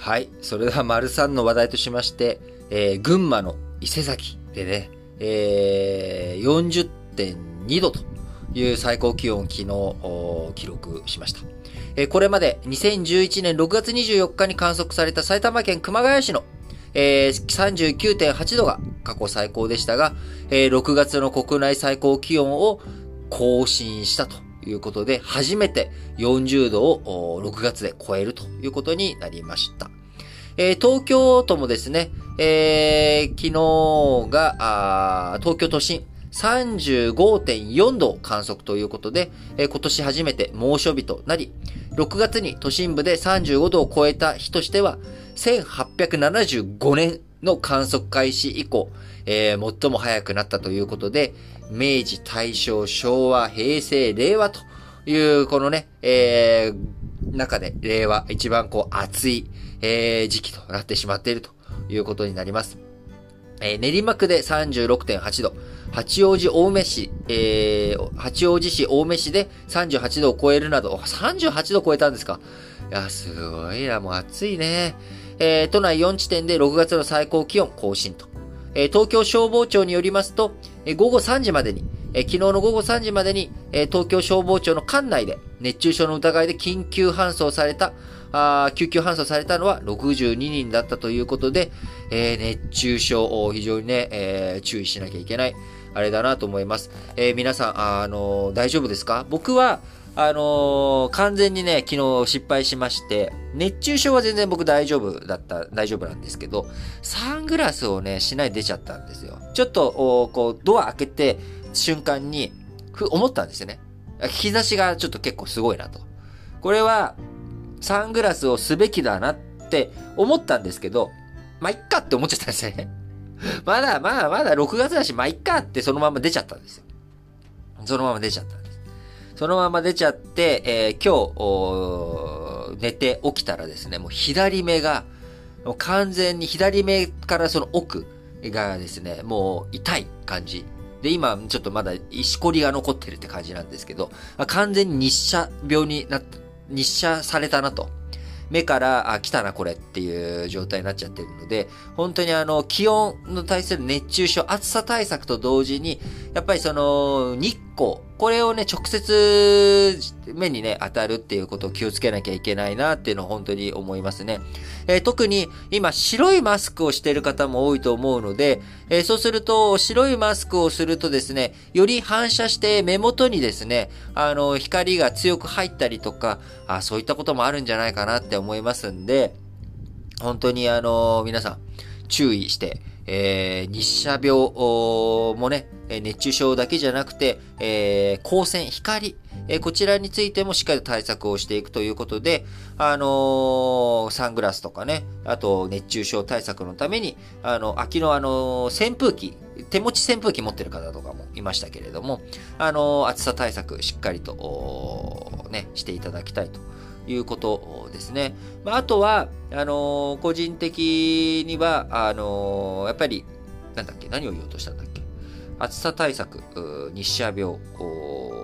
はい。それでは、丸三の話題としまして、えー、群馬の伊勢崎でね、えー、40.2度という最高気温を昨日記録しました。えー、これまで2011年6月24日に観測された埼玉県熊谷市の、えー、39.8度が過去最高でしたが、えー、6月の国内最高気温を更新したとということで、初めて40度を6月で超えるということになりました。えー、東京都もですね、えー、昨日が、東京都心35.4度を観測ということで、えー、今年初めて猛暑日となり、6月に都心部で35度を超えた日としては、1875年の観測開始以降、えー、最も早くなったということで、明治、大正、昭和、平成、令和という、このね、えー、中で令和一番こう暑い、えー、時期となってしまっているということになります。えー、練馬区で36.8度、八王子青梅市、えー、八王子市青梅市で38度を超えるなど、38度超えたんですか？いや、すごいな、もう暑いね。えー、都内4地点で6月の最高気温更新と。えー、東京消防庁によりますと、えー、午後3時までに、えー、昨日の午後3時までに、えー、東京消防庁の管内で熱中症の疑いで緊急搬送された、あ救急搬送されたのは62人だったということで、えー、熱中症、非常にね、えー、注意しなきゃいけない、あれだなと思います。えー、皆さん、あ、あのー、大丈夫ですか？僕は、あのー、完全にね、昨日失敗しまして、熱中症は全然僕大丈夫だった、大丈夫なんですけど、サングラスをね、しないで出ちゃったんですよ。ちょっと、こう、ドア開けて、瞬間に、ふ、思ったんですよね。日差しがちょっと結構すごいなと。これは、サングラスをすべきだなって思ったんですけど、まあ、いっかって思っちゃったんですね。まだ、まあ、まだ6月だし、まあ、いっかってそのまま出ちゃったんですよ。そのまま出ちゃった。そのまま出ちゃって、えー、今日、寝て起きたらですね、もう左目が、もう完全に左目からその奥がですね、もう痛い感じ。で、今、ちょっとまだ石こりが残ってるって感じなんですけど、まあ、完全に日射病になっ、日射されたなと。目から、あ、来たなこれっていう状態になっちゃってるので、本当にあの、気温の対する熱中症、暑さ対策と同時に、やっぱりその、日光、これをね、直接目にね、当たるっていうことを気をつけなきゃいけないなっていうのを本当に思いますね。えー、特に今白いマスクをしている方も多いと思うので、えー、そうすると白いマスクをするとですね、より反射して目元にですね、あの、光が強く入ったりとか、あそういったこともあるんじゃないかなって思いますんで、本当にあの、皆さん注意して、えー、日射病もね、熱中症だけじゃなくて、えー、光線、光、えー、こちらについてもしっかり対策をしていくということで、あのー、サングラスとかね、あと熱中症対策のために、あの、秋のあの扇風機、手持ち扇風機持ってる方とかもいましたけれども、あの暑さ対策しっかりと、ね、していただきたいと。いうことですね。まあ、あとは、あの、個人的には、あの、やっぱり、なんだっけ、何を言おうとしたんだっけ？暑さ対策、日射病、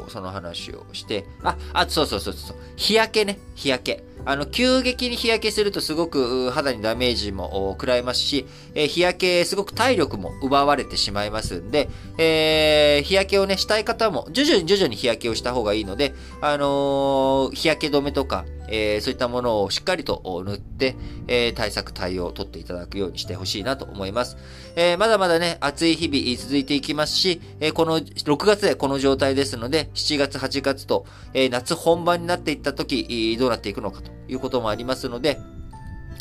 その話をして、あ、あ、そうそうそうそう、日焼けね、日焼け。あの、急激に日焼けするとすごく肌にダメージも食らいますし、え、日焼けすごく体力も奪われてしまいますんで、えー、日焼けをね、したい方も徐々に徐々に日焼けをした方がいいので、あのー、日焼け止めとか、えー、そういったものをしっかりと塗って、えー、対策対応を取っていただくようにしてほしいなと思います。えー、まだまだね、暑い日々続いていきますし、えこの6月でこの状態ですので、7月、8月と、え夏本番になっていった時、どうなっていくのかということもありますので、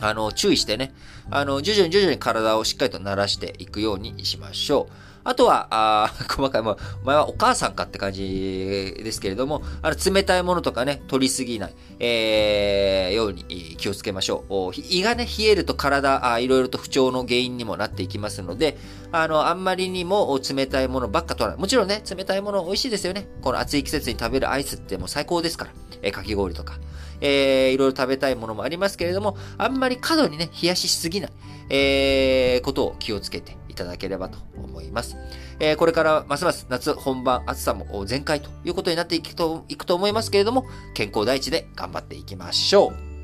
あの、注意してね、あの、徐々に徐々に体をしっかりと慣らしていくようにしましょう。あとは、あ 細かい、まあ、お前はお母さんかって感じですけれども、あの、冷たいものとかね、取りすぎない、えー、ように気をつけましょう。胃がね、冷えると体、いろいろと不調の原因にもなっていきますので、あの、あんまりにも冷たいものばっか取らない。もちろんね、冷たいもの美味しいですよね。この暑い季節に食べるアイスってもう最高ですから。えー、かき氷とか。えー、いろいろ食べたいものもありますけれども、あんまり過度にね、冷やししすぎない、えー、ことを気をつけていただければと思います。えー、これからますます夏本番暑さも全開ということになっていくといくと思いますけれども、健康第一で頑張っていきましょう。